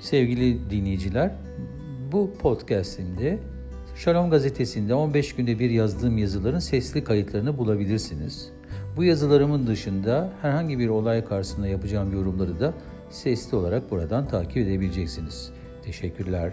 Sevgili dinleyiciler, bu podcastimde Şalom gazetesinde 15 günde bir yazdığım yazıların sesli kayıtlarını bulabilirsiniz. Bu yazılarımın dışında herhangi bir olay karşısında yapacağım yorumları da sesli olarak buradan takip edebileceksiniz. Teşekkürler.